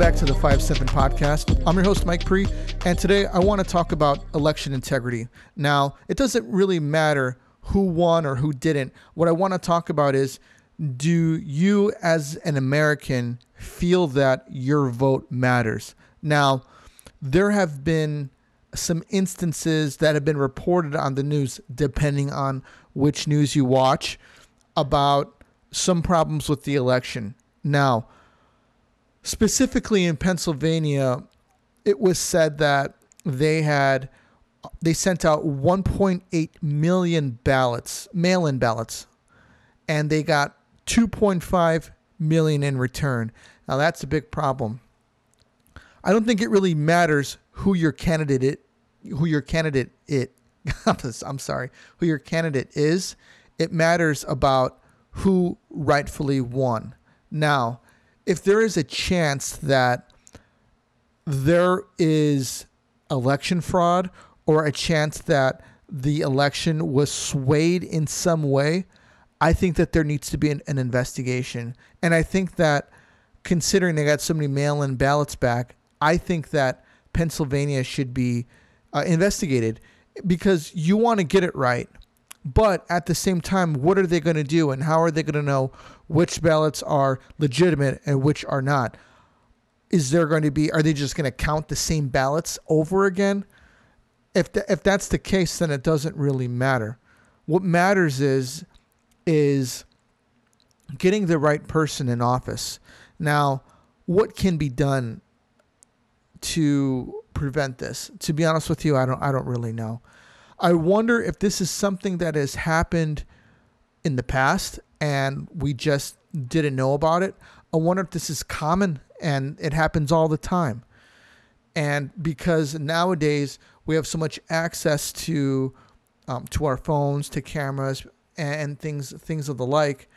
back to the 5 7 podcast. I'm your host, Mike Pre, and today I want to talk about election integrity. Now, it doesn't really matter who won or who didn't. What I want to talk about is do you, as an American, feel that your vote matters? Now, there have been some instances that have been reported on the news, depending on which news you watch, about some problems with the election. Now, specifically in Pennsylvania, it was said that they had they sent out 1.8 million ballots, mail-in ballots, and they got 2.5 million in return. Now that's a big problem. I don't think it really matters who your candidate it, who your candidate it I'm sorry, who your candidate is. It matters about who rightfully won. Now, if there is a chance that there is election fraud or a chance that the election was swayed in some way, I think that there needs to be an, an investigation. And I think that considering they got so many mail in ballots back, I think that Pennsylvania should be uh, investigated because you want to get it right. But at the same time, what are they going to do and how are they going to know which ballots are legitimate and which are not? Is there going to be, are they just going to count the same ballots over again? If, the, if that's the case, then it doesn't really matter. What matters is, is getting the right person in office. Now, what can be done to prevent this? To be honest with you, I don't I don't really know. I wonder if this is something that has happened in the past and we just didn't know about it. I wonder if this is common and it happens all the time. And because nowadays we have so much access to um, to our phones, to cameras, and things things of the like,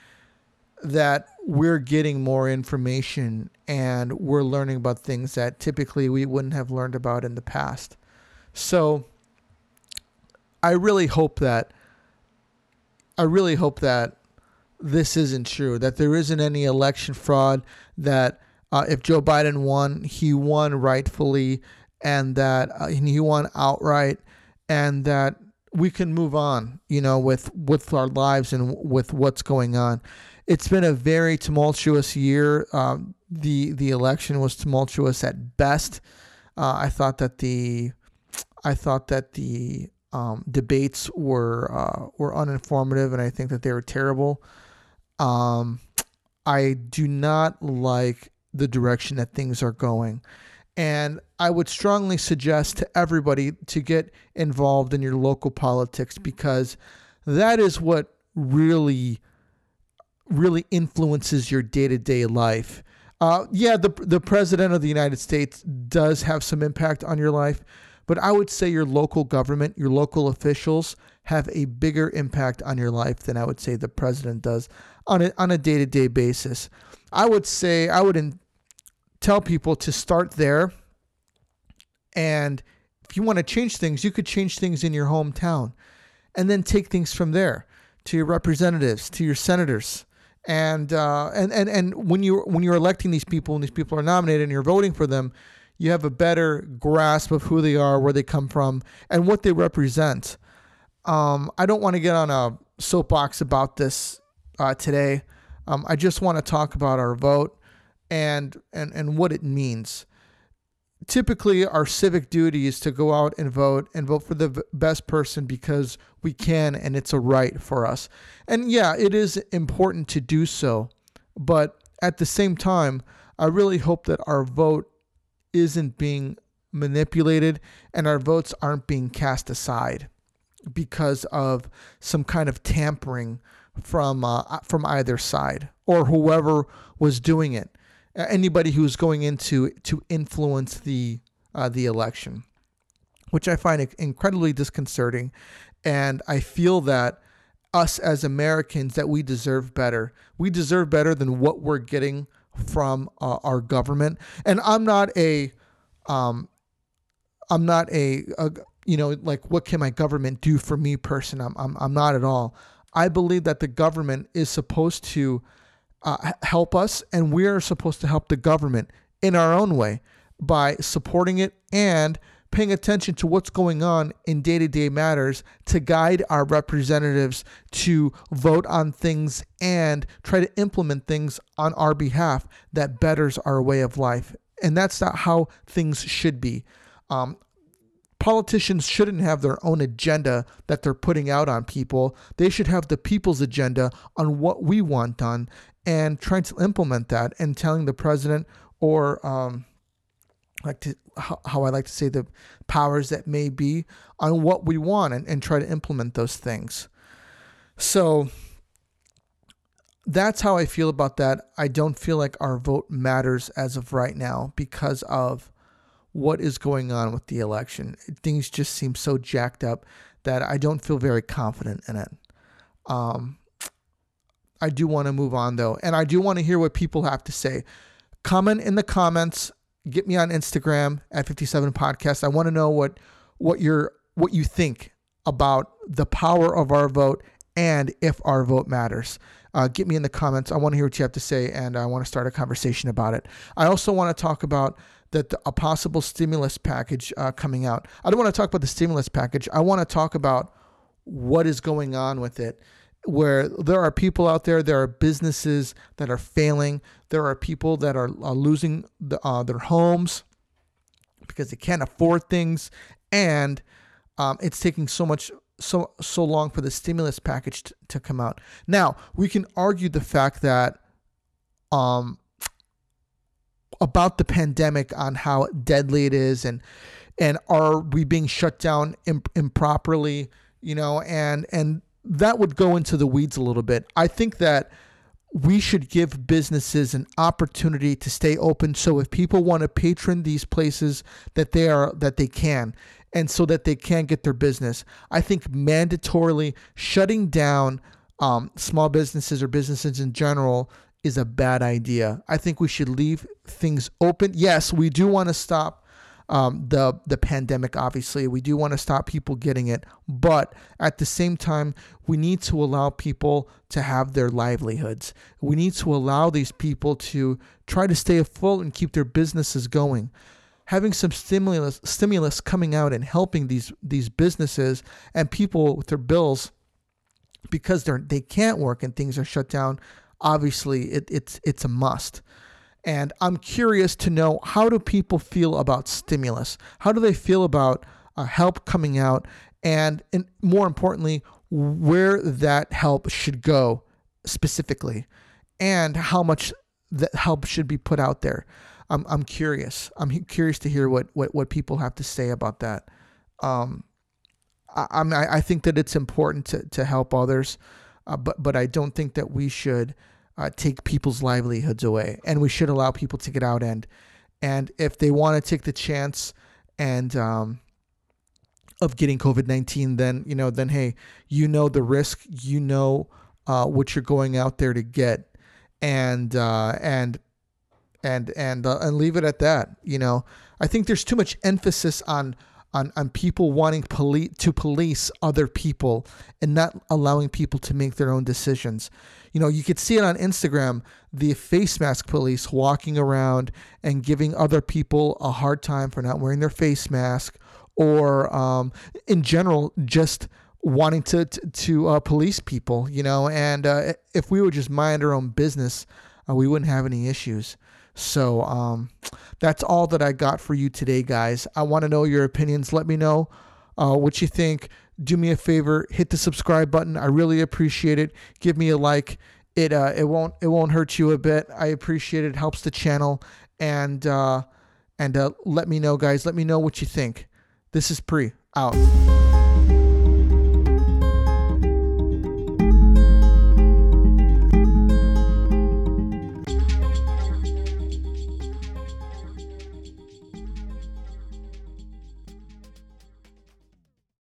that we're getting more information and we're learning about things that typically we wouldn't have learned about in the past. So I really hope that I really hope that this isn't true, that there isn't any election fraud, that uh, if Joe Biden won, he won rightfully, and that uh, he won outright, and that we can move on, you know, with with our lives and with what's going on. It's been a very tumultuous year. Um, the The election was tumultuous at best. Uh, I thought that the I thought that the um, debates were uh, were uninformative, and I think that they were terrible. Um, I do not like the direction that things are going. And I would strongly suggest to everybody to get involved in your local politics because that is what really really influences your day-to-day life. Uh, yeah, the the president of the United States does have some impact on your life, but I would say your local government, your local officials have a bigger impact on your life than I would say the president does on a, on a day-to-day basis. I would say I would in, tell people to start there and if you want to change things, you could change things in your hometown and then take things from there to your representatives, to your senators, and uh, and and and when you when you're electing these people and these people are nominated and you're voting for them, you have a better grasp of who they are, where they come from, and what they represent. Um, I don't want to get on a soapbox about this uh, today. Um, I just want to talk about our vote and and and what it means typically our civic duty is to go out and vote and vote for the best person because we can and it's a right for us. And yeah, it is important to do so. But at the same time, I really hope that our vote isn't being manipulated and our votes aren't being cast aside because of some kind of tampering from uh, from either side or whoever was doing it anybody who's going into to influence the uh, the election, which I find incredibly disconcerting, and I feel that us as Americans that we deserve better. We deserve better than what we're getting from uh, our government. And I'm not a, um, I'm not a, a, you know, like what can my government do for me person? I'm, I'm, I'm not at all. I believe that the government is supposed to uh, help us, and we are supposed to help the government in our own way by supporting it and paying attention to what's going on in day to day matters to guide our representatives to vote on things and try to implement things on our behalf that betters our way of life. And that's not how things should be. Um, politicians shouldn't have their own agenda that they're putting out on people. They should have the people's agenda on what we want done and trying to implement that and telling the president or um, like to how I like to say the powers that may be on what we want and, and try to implement those things. So that's how I feel about that. I don't feel like our vote matters as of right now because of what is going on with the election. Things just seem so jacked up that I don't feel very confident in it. Um, I do want to move on though, and I do want to hear what people have to say. Comment in the comments get me on Instagram at 57 podcast. I want to know what what your what you think about the power of our vote and if our vote matters. Uh, get me in the comments. I want to hear what you have to say, and I want to start a conversation about it. I also want to talk about that a possible stimulus package uh, coming out. I don't want to talk about the stimulus package. I want to talk about what is going on with it where there are people out there, there are businesses that are failing, there are people that are, are losing the, uh, their homes because they can't afford things, and um, it's taking so much so so long for the stimulus package t- to come out. Now we can argue the fact that um about the pandemic on how deadly it is and and are we being shut down imp- improperly you know and and that would go into the weeds a little bit. I think that we should give businesses an opportunity to stay open. So if people want to patron these places that they are that they can and so that they can get their business. I think mandatorily shutting down um, small businesses or businesses in general is a bad idea. I think we should leave things open. Yes we do want to stop um, the the pandemic. Obviously, we do want to stop people getting it, but at the same time, we need to allow people to have their livelihoods. We need to allow these people to try to stay afloat and keep their businesses going. Having some stimulus stimulus coming out and helping these these businesses and people with their bills because they're they can't work and things are shut down. Obviously, it, it's it's a must. And I'm curious to know how do people feel about stimulus? How do they feel about uh, help coming out? And, and more importantly, where that help should go specifically and how much that help should be put out there. I'm, I'm curious. I'm curious to hear what, what, what people have to say about that. Um, I, I, I think that it's important to, to help others, uh, but, but I don't think that we should uh, take people's livelihoods away, and we should allow people to get out and and if they want to take the chance and um, of getting COVID nineteen, then you know, then hey, you know the risk, you know uh, what you're going out there to get, and uh, and and and uh, and leave it at that. You know, I think there's too much emphasis on on, on people wanting poli- to police other people and not allowing people to make their own decisions. You know, you could see it on Instagram, the face mask police walking around and giving other people a hard time for not wearing their face mask or um, in general, just wanting to, to, to uh, police people, you know, and uh, if we would just mind our own business, uh, we wouldn't have any issues. So um, that's all that I got for you today, guys. I want to know your opinions. Let me know uh, what you think. Do me a favor, hit the subscribe button. I really appreciate it. Give me a like. It uh, it won't it won't hurt you a bit. I appreciate it. it helps the channel and uh, and uh, let me know, guys. Let me know what you think. This is Pre out.